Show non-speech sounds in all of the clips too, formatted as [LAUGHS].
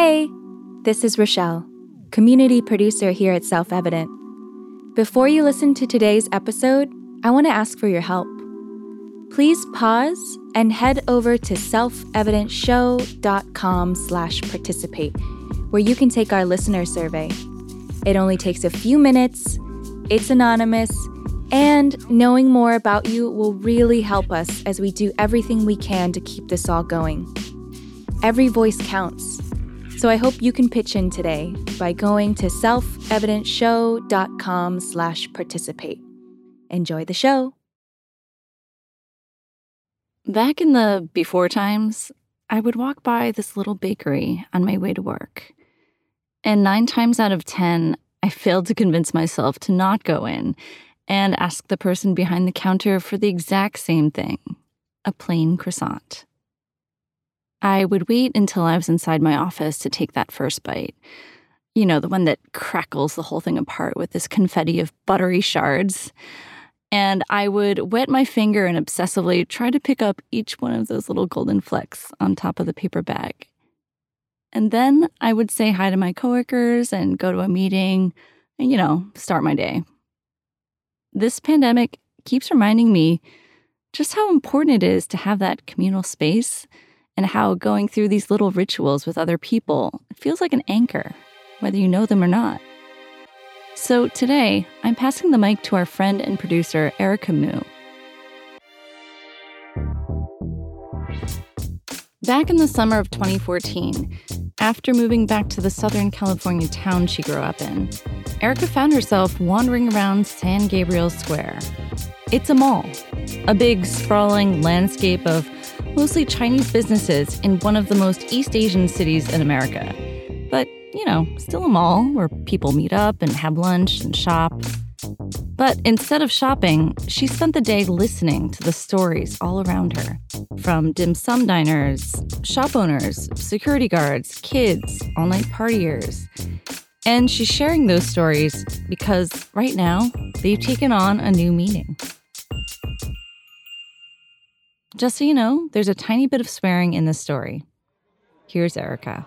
Hey, this is Rochelle, community producer here at Self Evident. Before you listen to today's episode, I want to ask for your help. Please pause and head over to selfevidentshow.com slash participate, where you can take our listener survey. It only takes a few minutes, it's anonymous, and knowing more about you will really help us as we do everything we can to keep this all going. Every voice counts. So I hope you can pitch in today by going to selfevidentshow.com slash participate. Enjoy the show. Back in the before times, I would walk by this little bakery on my way to work. And nine times out of 10, I failed to convince myself to not go in and ask the person behind the counter for the exact same thing a plain croissant. I would wait until I was inside my office to take that first bite. You know, the one that crackles the whole thing apart with this confetti of buttery shards. And I would wet my finger and obsessively try to pick up each one of those little golden flecks on top of the paper bag. And then I would say hi to my coworkers and go to a meeting and, you know, start my day. This pandemic keeps reminding me just how important it is to have that communal space and how going through these little rituals with other people feels like an anchor, whether you know them or not. So today, I'm passing the mic to our friend and producer, Erica Mu. Back in the summer of 2014, after moving back to the Southern California town she grew up in, Erica found herself wandering around San Gabriel Square. It's a mall, a big, sprawling landscape of mostly Chinese businesses in one of the most East Asian cities in America. But, you know, still a mall where people meet up and have lunch and shop. But instead of shopping, she spent the day listening to the stories all around her from dim sum diners, shop owners, security guards, kids, all night partiers. And she's sharing those stories because right now they've taken on a new meaning. Just so you know, there's a tiny bit of swearing in this story. Here's Erica.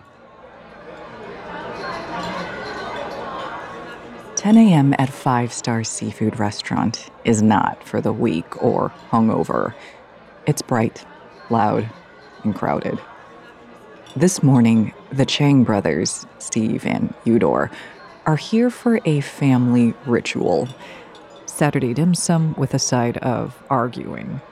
10 a.m. at Five Star Seafood Restaurant is not for the weak or hungover. It's bright, loud, and crowded. This morning, the Chang brothers, Steve and Eudor, are here for a family ritual. Saturday dim sum with a side of arguing.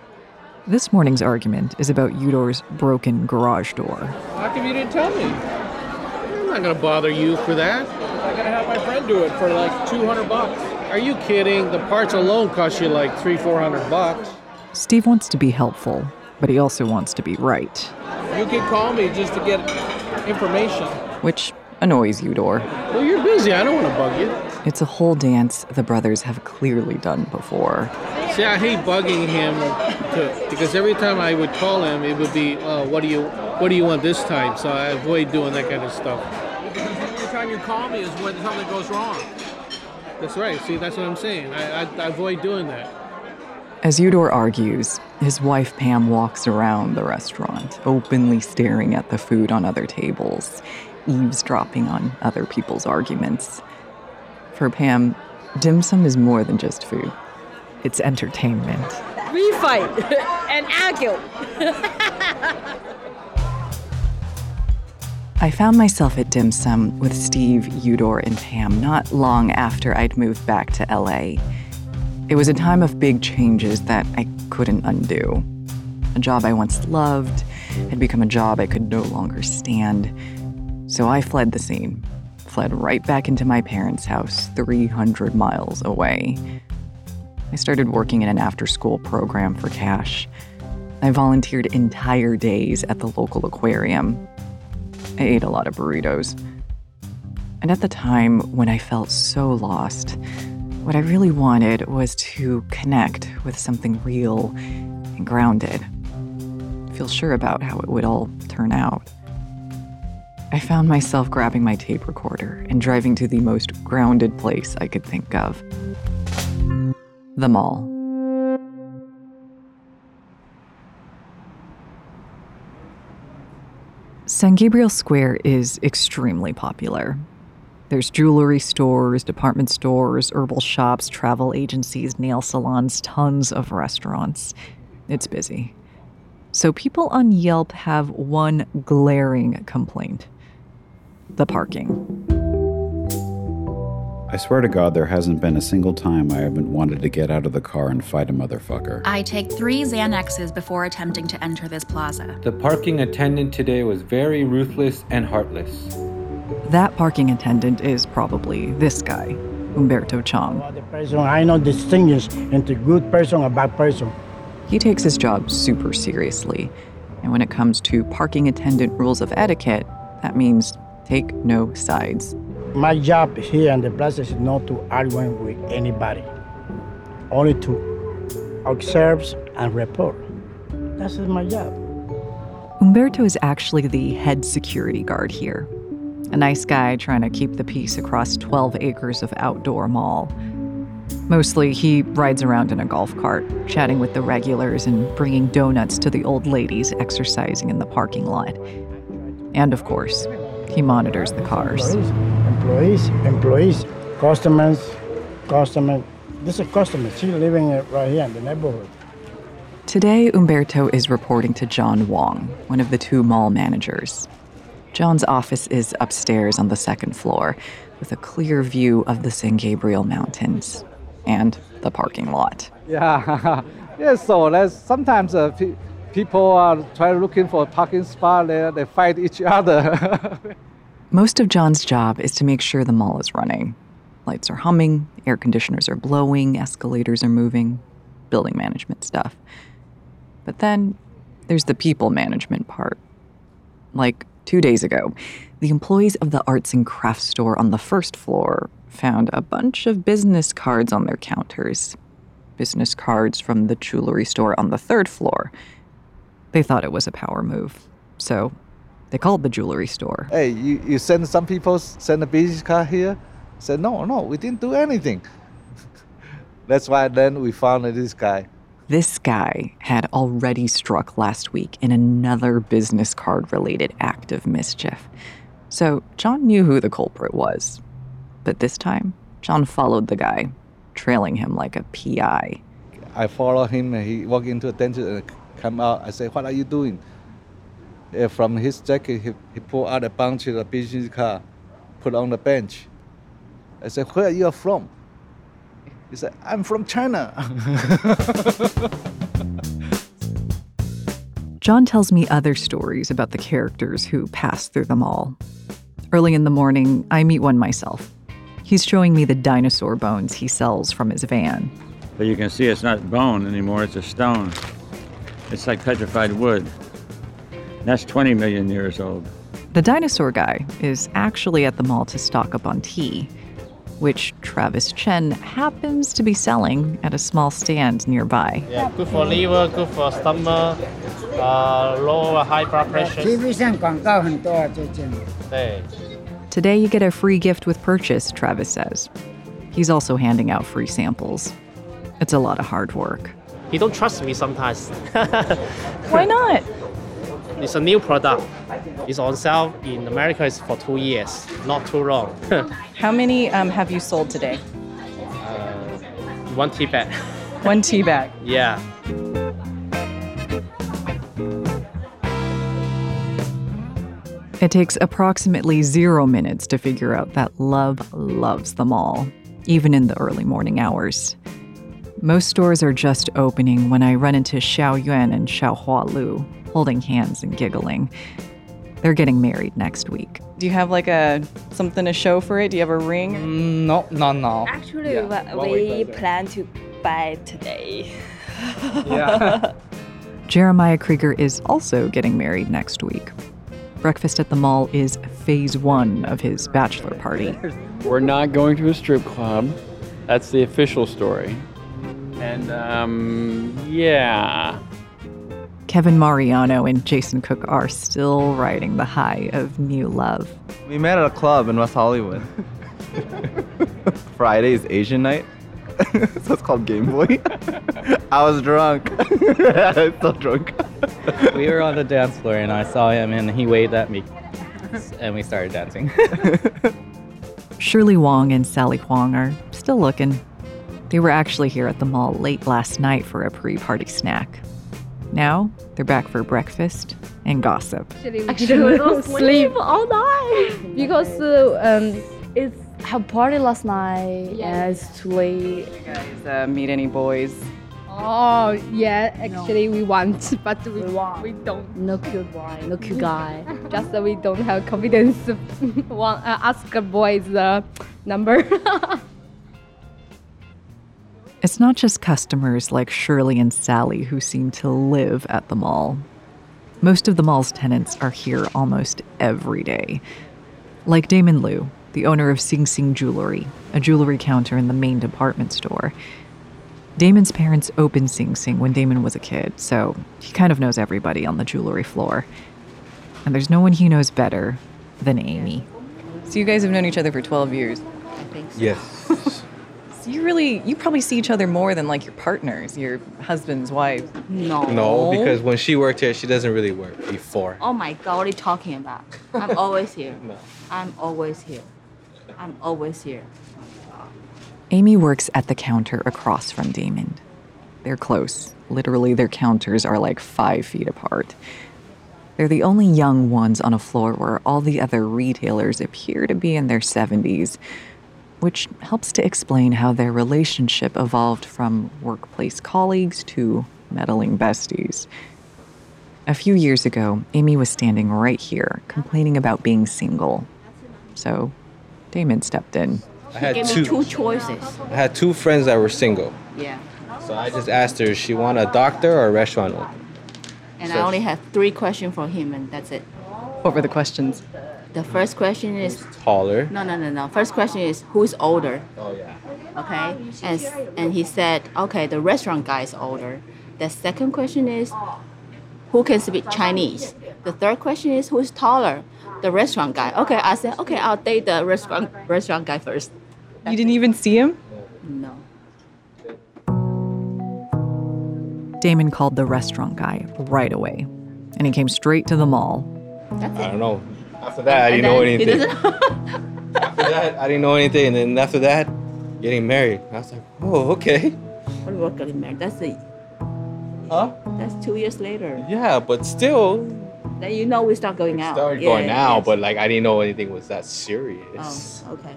This morning's argument is about Eudor's broken garage door. How come you didn't tell me? I'm not gonna bother you for that. I gotta have my friend do it for like 200 bucks. Are you kidding? The parts alone cost you like three, 400 bucks. Steve wants to be helpful, but he also wants to be right, You can call me just to get information. which annoys Eudor. Well, you're busy. I don't want to bug you. It's a whole dance the brothers have clearly done before. See, I hate bugging him to, because every time I would call him, it would be, uh, "What do you, what do you want this time?" So I avoid doing that kind of stuff. Because every time you call me is when something goes wrong. That's right. See, that's what I'm saying. I, I, I avoid doing that. As Eudor argues, his wife Pam walks around the restaurant, openly staring at the food on other tables, eavesdropping on other people's arguments. For Pam, dim sum is more than just food, it's entertainment. We fight [LAUGHS] and argue. [LAUGHS] I found myself at dim sum with Steve, Eudor, and Pam not long after I'd moved back to LA. It was a time of big changes that I couldn't undo. A job I once loved had become a job I could no longer stand. So I fled the scene, fled right back into my parents' house, 300 miles away. I started working in an after school program for cash. I volunteered entire days at the local aquarium. I ate a lot of burritos. And at the time when I felt so lost, what I really wanted was to connect with something real and grounded. Feel sure about how it would all turn out. I found myself grabbing my tape recorder and driving to the most grounded place I could think of the mall. San Gabriel Square is extremely popular. There's jewelry stores, department stores, herbal shops, travel agencies, nail salons, tons of restaurants. It's busy. So people on Yelp have one glaring complaint the parking. I swear to God, there hasn't been a single time I haven't wanted to get out of the car and fight a motherfucker. I take three Xanaxes before attempting to enter this plaza. The parking attendant today was very ruthless and heartless. That parking attendant is probably this guy, Umberto Chong. The person I know distinguish into good person or bad person. He takes his job super seriously. And when it comes to parking attendant rules of etiquette, that means take no sides. My job here in the plaza is not to argue with anybody, only to observe and report. That's my job. Umberto is actually the head security guard here. A nice guy trying to keep the peace across 12 acres of outdoor mall. Mostly, he rides around in a golf cart, chatting with the regulars and bringing donuts to the old ladies exercising in the parking lot. And of course, he monitors the cars. Employees, employees, customers, customers. This is a customer. She's living right here in the neighborhood. Today, Umberto is reporting to John Wong, one of the two mall managers. John's office is upstairs on the second floor, with a clear view of the San Gabriel Mountains and the parking lot. Yeah, [LAUGHS] yeah. So that's sometimes a pe- people are trying looking for a parking spot. There, they fight each other. [LAUGHS] Most of John's job is to make sure the mall is running. Lights are humming, air conditioners are blowing, escalators are moving, building management stuff. But then there's the people management part. Like two days ago, the employees of the arts and crafts store on the first floor found a bunch of business cards on their counters. Business cards from the jewelry store on the third floor. They thought it was a power move. So they called the jewelry store. hey, you, you send some people send a business card here. Said no, no, we didn't do anything. [LAUGHS] That's why then we found this guy. This guy had already struck last week in another business card related act of mischief. So John knew who the culprit was. But this time, John followed the guy, trailing him like a PI. I follow him and he walk into a dentist and uh, come out. I say, what are you doing? Uh, from his jacket, he, he pulled out a bunch of the business card, put on the bench. I said, where are you from? He said, I'm from China. [LAUGHS] John tells me other stories about the characters who pass through the mall. Early in the morning, I meet one myself. He's showing me the dinosaur bones he sells from his van. But you can see it's not bone anymore, it's a stone. It's like petrified wood. That's 20 million years old. The dinosaur guy is actually at the mall to stock up on tea, which Travis Chen happens to be selling at a small stand nearby. Yeah, good for liver, good for stomach, uh, low high blood pressure. 上广告很多啊，最近。对。 Today, you get a free gift with purchase, Travis says. He's also handing out free samples. It's a lot of hard work. He don't trust me sometimes. [LAUGHS] Why not? It's a new product. It's on sale in America. It's for two years, not too long. [LAUGHS] How many um, have you sold today? One tea bag. [LAUGHS] One tea bag. Yeah. It takes approximately zero minutes to figure out that love loves them all, even in the early morning hours. Most stores are just opening when I run into Xiao Yuan and Xiao Hua Lu, holding hands and giggling. They're getting married next week. Do you have like a something to show for it? Do you have a ring? Mm, no, no, no. Actually, Yeah. we plan to buy today. Yeah. [LAUGHS] Jeremiah Krieger is also getting married next week. Breakfast at the mall is phase one of his bachelor party. We're not going to a strip club. That's the official story. And, um, yeah. Kevin Mariano and Jason Cook are still riding the high of new love. We met at a club in West Hollywood. [LAUGHS] Friday is Asian night, [LAUGHS] so it's called Game Boy. [LAUGHS] I was drunk. so drunk. we were on the dance floor and I saw him and he waved at me. And we started dancing. Shirley Wong and Sally Huang are still looking. They were actually here at the mall late last night for a pre party snack. Now they're back for breakfast and gossip. Actually, we don't sleep all night because uh, um, it's her party last night. Yeah, it's too late. You guys uh, meet any boys? Oh yeah, actually we want, [LAUGHS] but we, we don't. No cute boy, no cute guy. [LAUGHS] Just that we don't have confidence. [LAUGHS] Want uh, ask a boy's uh, number. It's not just customers like Shirley and Sally who seem to live at the mall. Most of the mall's tenants are here almost every day. Like Damon Liu, the owner of Sing Sing Jewelry, a jewelry counter in the main department store. Damon's parents opened Sing Sing when Damon was a kid, so he kind of knows everybody on the jewelry floor. And there's no one he knows better than Amy. So you guys have known each other for 12 years? I think so. Yes. [LAUGHS] So you really, you probably see each other more than like your partners, your husbands, wives. No. No, because when she worked here, she doesn't really work before. Oh my god, what are you talking about? I'm [LAUGHS] always here. No. I'm always here. I'm always here. Amy works at the counter across from Damon. They're close. Literally, their counters are like five feet apart. They're the only young ones on a floor where all the other retailers appear to be in their 70s, which helps to explain how their relationship evolved from workplace colleagues to meddling besties. A few years ago, Amy was standing right here, complaining about being single. So, Damon stepped in. I had two. me two choices. I had two friends that were single. Yeah. So I just asked her, she want a doctor or a restaurant owner? And I only have three questions for him, and that's it. What were the questions? The first question is Taller. no, no, no, no. First question is who's older? Oh yeah. Okay. And and he said, okay, the restaurant guy is older. The second question is who can speak Chinese? The third question is who's taller? The restaurant guy. Okay, I said, okay, I'll date the restaurant restaurant guy first. You didn't even see him? No. Damon called the restaurant guy right away, and he came straight to the mall. That's I don't know. After that, I didn't know anything. [LAUGHS] [LAUGHS] after that, I didn't know anything. And then after that, getting married. I was like, oh, okay. What about getting married? That's the. Huh? That's two years later. Yeah, but still, Then you know we start going out. started Yeah, going yeah, out. yes. But like, I didn't know anything was that serious. Oh, okay.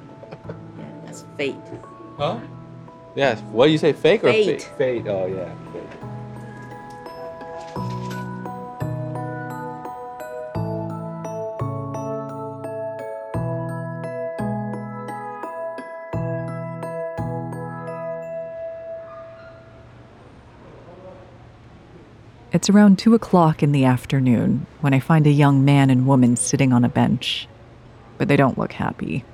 Yeah, that's fate. Huh? Yeah. What do you say? Fake or Fate. Fate. Oh yeah. It's around two o'clock in the afternoon when I find a young man and woman sitting on a bench, but they don't look happy.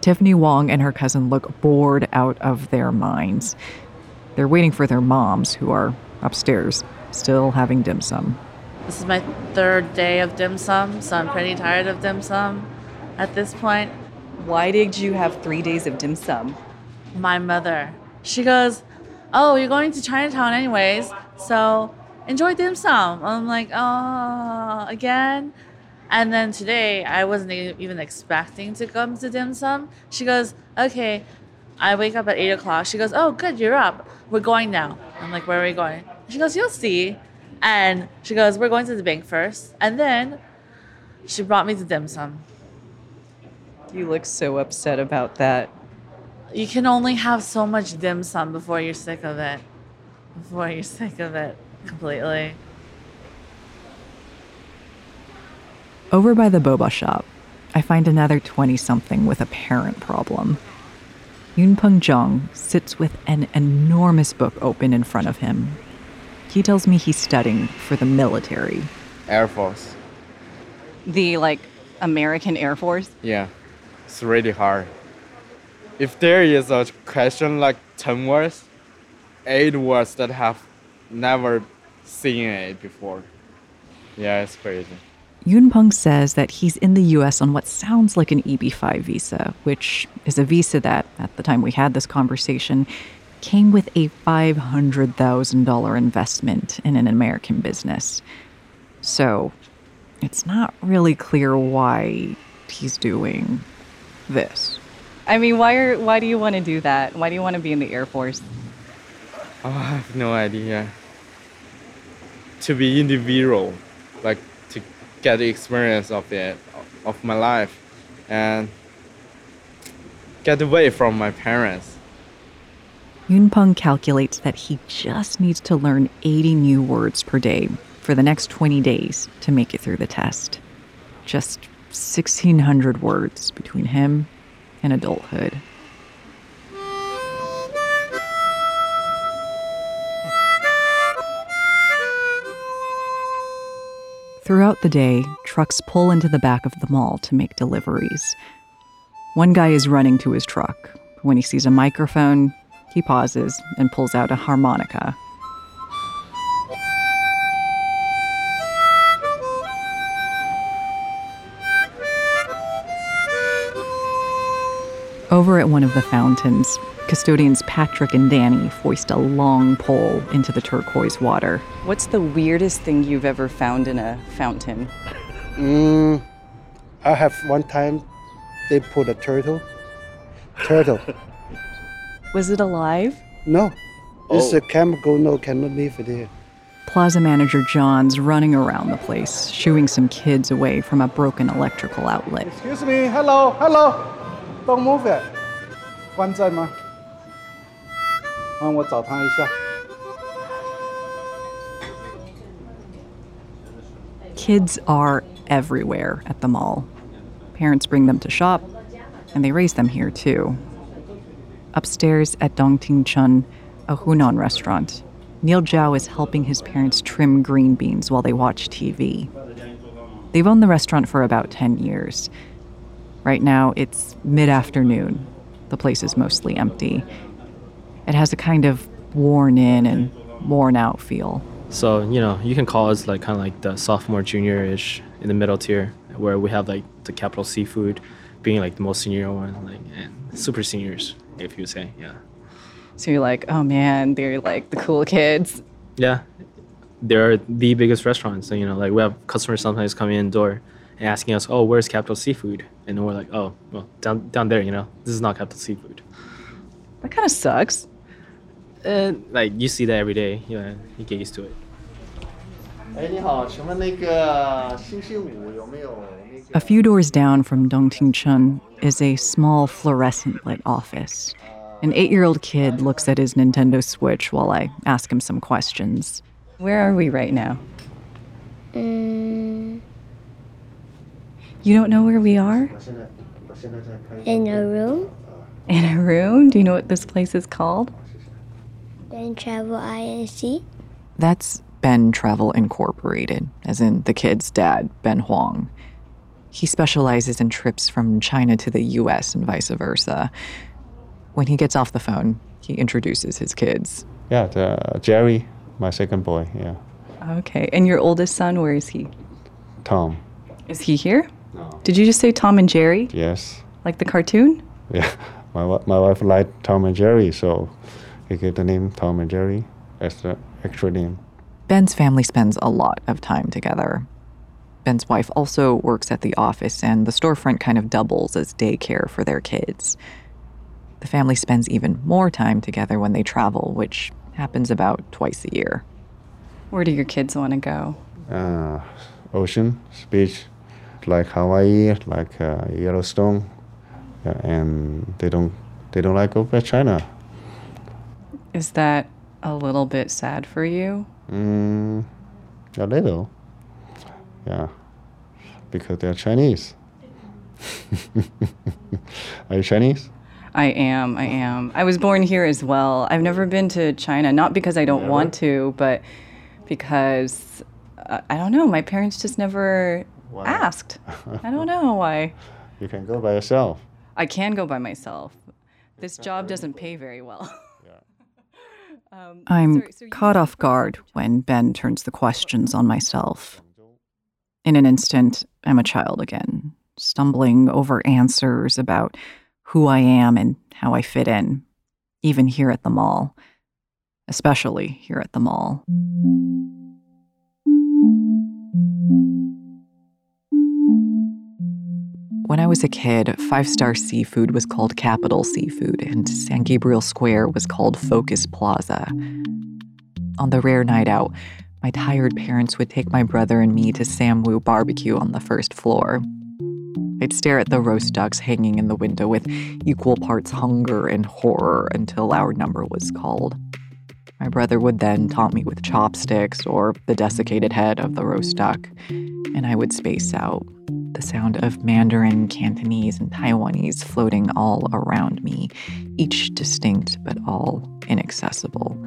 Tiffany Wong and her cousin look bored out of their minds. They're waiting for their moms, who are upstairs, still having dim sum. This is my third day of dim sum, so I'm pretty tired of dim sum at this point. Why did you have three days of dim sum? My mother, she goes, Oh, you're going to Chinatown anyways, so enjoy dim sum. I'm like, Oh, again? And then today, I wasn't even expecting to come to dim sum. She goes, Okay. I wake up at 8 o'clock. She goes, Oh, good, you're up. We're going now. I'm like, Where are we going? She goes, You'll see. And she goes, We're going to the bank first. And then she brought me to dim sum. You look so upset about that. You can only have so much dim sum before you're sick of it. Before you're sick of it completely. Over by the boba shop, I find another 20 something with a parent problem. Yun Yunpeng Zhang sits with an enormous book open in front of him. He tells me he's studying for the military. Air Force. The like American Air Force? Yeah, it's really hard. If there is a question like 10 words, 8 words that have never seen it before. Yeah, it's crazy. Yunpeng says that he's in the US on what sounds like an EB 5 visa, which is a visa that, at the time we had this conversation, came with a $500,000 investment in an American business. So it's not really clear why he's doing this. I mean, why are why do you want to do that? Why do you want to be in the Air Force? Oh, I have no idea. To be individual, like to get the experience of it, of my life, and get away from my parents. Yunpeng calculates that he just needs to learn 80 new words per day for the next 20 days to make it through the test. Just 1,600 words between him and adulthood. Throughout the day, trucks pull into the back of the mall to make deliveries. One guy is running to his truck. When he sees a microphone, he pauses and pulls out a harmonica. Over at one of the fountains, custodians Patrick and Danny foist a long pole into the turquoise water. What's the weirdest thing you've ever found in a fountain? Mm, I have one time they put a turtle. Turtle. [LAUGHS] Was it alive? No. It's Oh. a chemical, no, cannot live there. Plaza manager John's running around the place, shooing some kids away from a broken electrical outlet. Excuse me, hello, hello. Don't move it. 关在吗？让我找他一下。 Kids are everywhere at the mall. Parents bring them to shop, and they raise them here too. Upstairs at Dongting Chun, a Hunan restaurant, Neil Zhao is helping his parents trim green beans while they watch TV. They've owned the restaurant for about 10 years. Right now, it's mid afternoon. The place is mostly empty. It has a kind of worn in and worn out feel. So you know, you can call us like kind of like the sophomore, junior-ish in the middle tier, where we have like the capital seafood, being like the most senior one, like and super seniors, if you say, yeah, So you're like, oh man, they're like the cool kids. yeah. They're the biggest restaurants. So you know, like we have customers sometimes coming in door and asking us, "Oh, where's Capital Seafood?" And then we're like, "Oh, well, down down there. You know, this is not Capital Seafood." That kind of sucks. Uh, like you see that every day. Yeah, you get used to it. 哎，你好，请问那个星期五有没有那个？ A few doors down from Dongting Chun is a small fluorescent lit office. An eight year old kid looks at his Nintendo Switch while I ask him some questions. Where are we right now? Mm, You don't know where we are? In a room. In a room? Do you know what this place is called? Ben Travel INC. That's Ben Travel Incorporated, as in the kid's dad, Ben Huang. He specializes in trips from China to the US and vice versa. When he gets off the phone, he introduces his kids. Yeah, the, uh, Jerry, my second boy, yeah. Okay. And your oldest son, where is he? Tom. Is he here? Did you just say Tom and Jerry? Yes. Like the cartoon? [LAUGHS] Yeah, my my wife liked Tom and Jerry, so he gave the name Tom and Jerry as the actual name. Ben's family spends a lot of time together. Ben's wife also works at the office, and the storefront kind of doubles as daycare for their kids. The family spends even more time together when they travel, which happens about twice a year. Where do your kids want to go? Uh, ocean, beach, like Hawaii, like uh, Yellowstone, yeah, and they don't they don't like go back China. Is that a little bit sad for you? Mm, a little, yeah, because they're Chinese. [LAUGHS] Are you Chinese? I am. I am. I was born here as well. I've never been to China, not because I don't want to, but because uh, I don't know. My parents just never Why? asked. I don't [LAUGHS] know why. You can go by yourself. I can go by myself. This job doesn't pay very well. [LAUGHS] um, I'm sorry, so caught off guard when Ben turns the questions on myself. In an instant, I'm a child again, stumbling over answers about who I am and how I fit in. even here at the mall, especially here at the mall. When I was a kid, Five Star Seafood was called Capital Seafood, and San Gabriel Square was called Focus Plaza. On the rare night out, my tired parents would take my brother and me to Sam Woo Barbecue on the first floor. I'd stare at the roast ducks hanging in the window with equal parts hunger and horror until our number was called. My brother would then taunt me with chopsticks or the desiccated head of the roast duck, and I would space out, the sound of Mandarin, Cantonese, and Taiwanese floating all around me, each distinct but all inaccessible.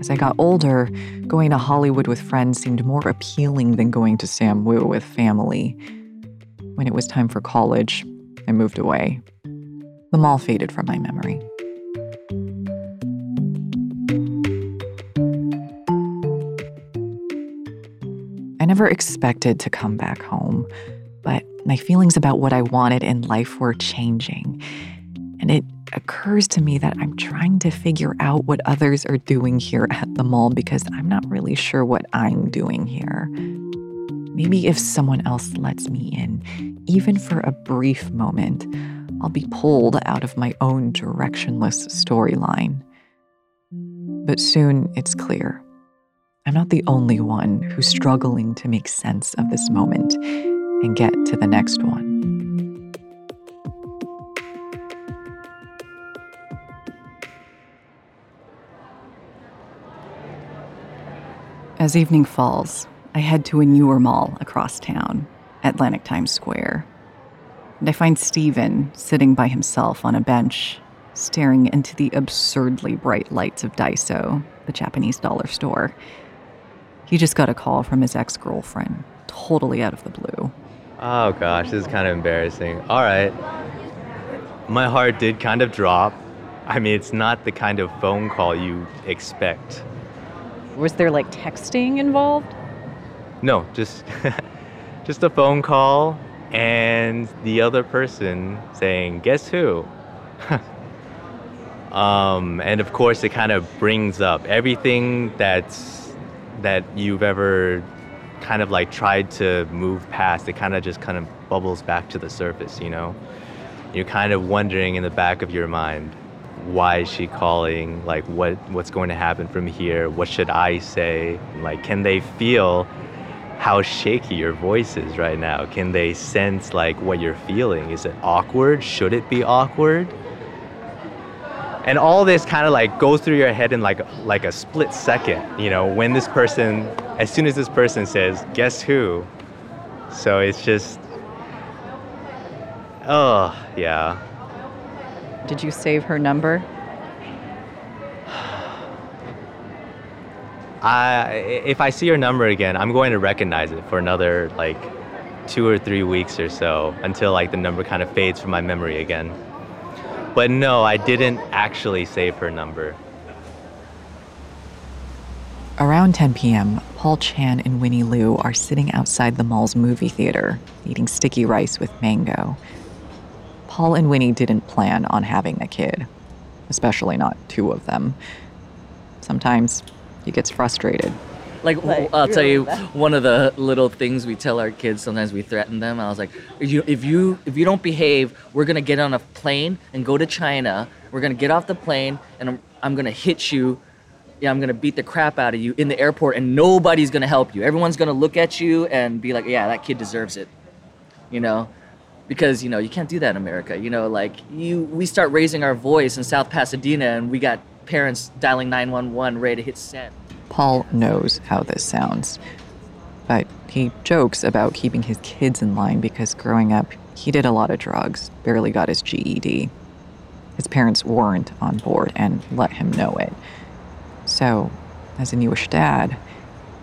As I got older, going to Hollywood with friends seemed more appealing than going to Sam Woo with family. When it was time for college, I moved away. The mall faded from my memory. I never expected to come back home, but my feelings about what I wanted in life were changing. And it occurs to me that I'm trying to figure out what others are doing here at the mall because I'm not really sure what I'm doing here. Maybe if someone else lets me in, even for a brief moment, I'll be pulled out of my own directionless storyline. But soon it's clear. I'm not the only one who's struggling to make sense of this moment and get to the next one. As evening falls, I head to a newer mall across town, Atlantic Times Square. And I find Stephen sitting by himself on a bench, staring into the absurdly bright lights of Daiso, the Japanese dollar store. He just got a call from his ex girlfriend, totally out of the blue. Oh gosh, this is kind of embarrassing. All right. My heart did kind of drop. I mean, it's not the kind of phone call you expect. Was there like texting involved? No, just [LAUGHS] just a phone call and the other person saying, "Guess who?" [LAUGHS] um, and of course, it kind of brings up everything that's that you've ever kind of like tried to move past. It kind of just kind of bubbles back to the surface, you know. You're kind of wondering in the back of your mind, why is she calling? Like, what what's going to happen from here? What should I say? Like, can they feel how shaky your voice is right now? Can they sense like what you're feeling? Is it awkward? Should it be awkward? And all this kind of like goes through your head in like like a split second, you know, when this person as soon as this person says, "Guess who?" So it's just Oh, yeah. Did you save her number? I if I see your number again, I'm going to recognize it for another like two or three weeks or so until like the number kind of fades from my memory again. But no, I didn't actually save her number. Around 10 p.m., Paul Chan and Winnie Liu are sitting outside the mall's movie theater, eating sticky rice with mango. Paul and Winnie didn't plan on having a kid, especially not two of them. Sometimes he gets frustrated. Like, I'll tell you, one of the little things we tell our kids. Sometimes we threaten them. I was like, if you if you if you don't behave, we're gonna get on a plane and go to China. We're gonna get off the plane and I'm, I'm gonna hit you. Yeah, I'm gonna beat the crap out of you in the airport, and nobody's gonna help you. Everyone's gonna look at you and be like, yeah, that kid deserves it. You know, because you know you can't do that in America. You know, like you we start raising our voice in South Pasadena, and we got parents dialing 911 ready to hit send. Paul knows how this sounds, but he jokes about keeping his kids in line because growing up, he did a lot of drugs, barely got his GED. His parents weren't on board and let him know it. So, as a newish dad,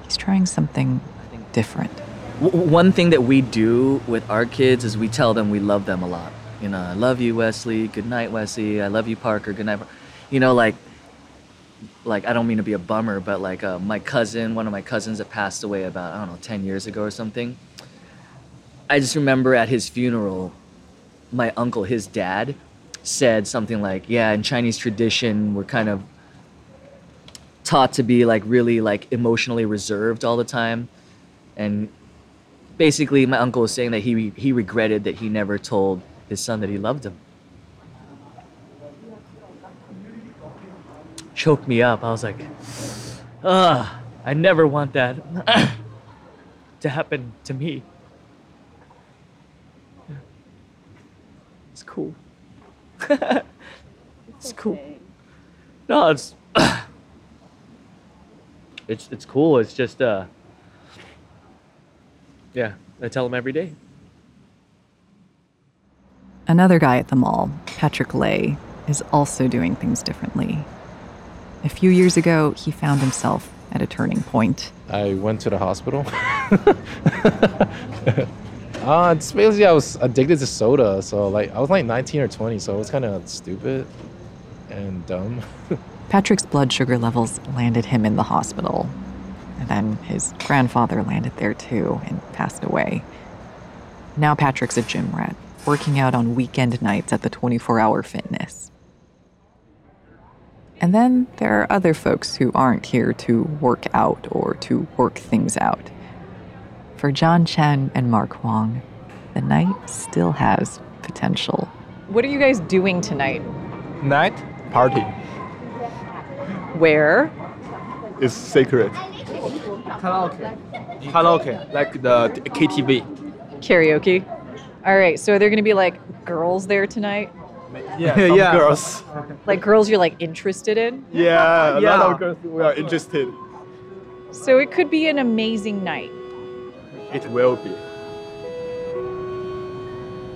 he's trying something different. One thing that we do with our kids is we tell them we love them a lot. You know, I love you, Wesley. Good night, Wesley. I love you, Parker. Good night. You know, like, like I don't mean to be a bummer, but like uh, my cousin, one of my cousins that passed away about I don't know ten years ago or something. I just remember at his funeral, my uncle, his dad, said something like, "Yeah, in Chinese tradition, we're kind of taught to be like really like emotionally reserved all the time," and basically, my uncle was saying that he he regretted that he never told his son that he loved him. Choked me up. I was like, "Ugh, I never want that [COUGHS] to happen to me." It's cool. [LAUGHS] it's cool. No, it's [COUGHS] it's it's cool. It's just uh yeah, I tell him every day. Another guy at the mall, Patrick Lay, is also doing things differently. A few years ago, he found himself at a turning point. I went to the hospital. [LAUGHS] uh, it's basically I was addicted to soda, so like I was like 19 or 20, so it was kind of stupid and dumb. [LAUGHS] Patrick's blood sugar levels landed him in the hospital. And then his grandfather landed there too and passed away. Now Patrick's a gym rat, working out on weekend nights at the 24 hour fitness. And then there are other folks who aren't here to work out or to work things out. For John Chen and Mark Huang, the night still has potential. What are you guys doing tonight? Night party Where? is sacred. Karaoke. Karaoke, like the KTV. Karaoke. All right, so are there going to be like girls there tonight? Yeah, Yeah. girls. Like girls you're like interested in? Yeah, a lot of girls we are interested. So it could be an amazing night. It will be.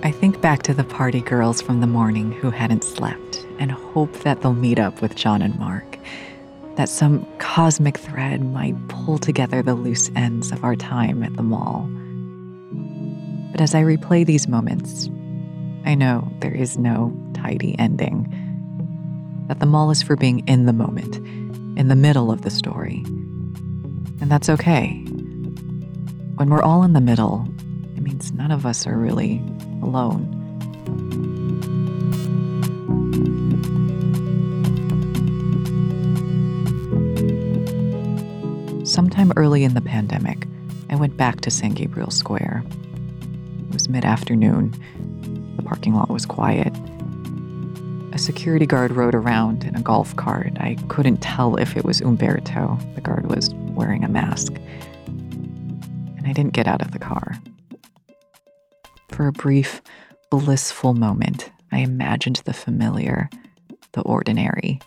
I think back to the party girls from the morning who hadn't slept and hope that they'll meet up with John and Mark. That some cosmic thread might pull together the loose ends of our time at the mall. But as I replay these moments, I know there is no tidy ending. That the mall is for being in the moment, in the middle of the story. And that's okay. When we're all in the middle, it means none of us are really alone. Sometime early in the pandemic, I went back to San Gabriel Square. It was mid afternoon. Parking lot was quiet. A security guard rode around in a golf cart. I couldn't tell if it was Umberto. The guard was wearing a mask. And I didn't get out of the car. For a brief, blissful moment, I imagined the familiar, the ordinary.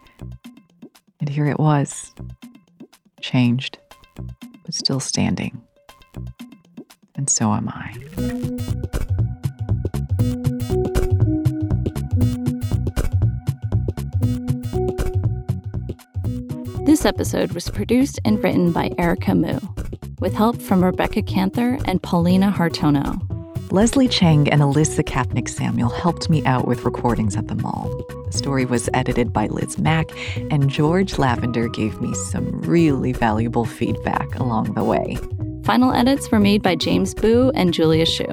And here it was, changed, but still standing. And so am I. episode was produced and written by Erica Mu, with help from Rebecca Canther and Paulina Hartono. Leslie Chang and Alyssa Kapnick Samuel helped me out with recordings at the mall. The story was edited by Liz Mack, and George Lavender gave me some really valuable feedback along the way. Final edits were made by James Boo and Julia Shu.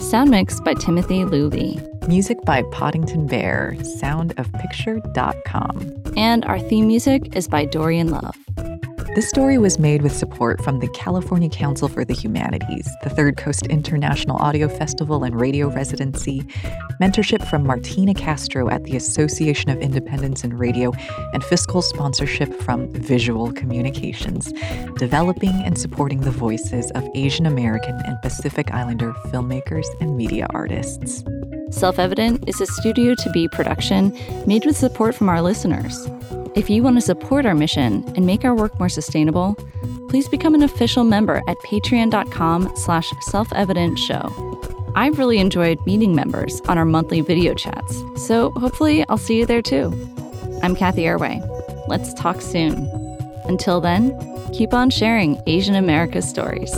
Sound mix by Timothy Luley. Music by Poddington Bear, soundofpicture.com. And our theme music is by Dorian Love. This story was made with support from the California Council for the Humanities, the Third Coast International Audio Festival and Radio Residency, mentorship from Martina Castro at the Association of Independents in Radio, and fiscal sponsorship from Visual Communications, developing and supporting the voices of Asian American and Pacific Islander filmmakers and media artists. Self Evident is a Studio to Be production made with support from our listeners. If you want to support our mission and make our work more sustainable, please become an official member at patreon.com slash self-evident show. I've really enjoyed meeting members on our monthly video chats, so hopefully I'll see you there too. I'm Cathy Erway. Let's talk soon. Until then, keep on sharing Asian America stories.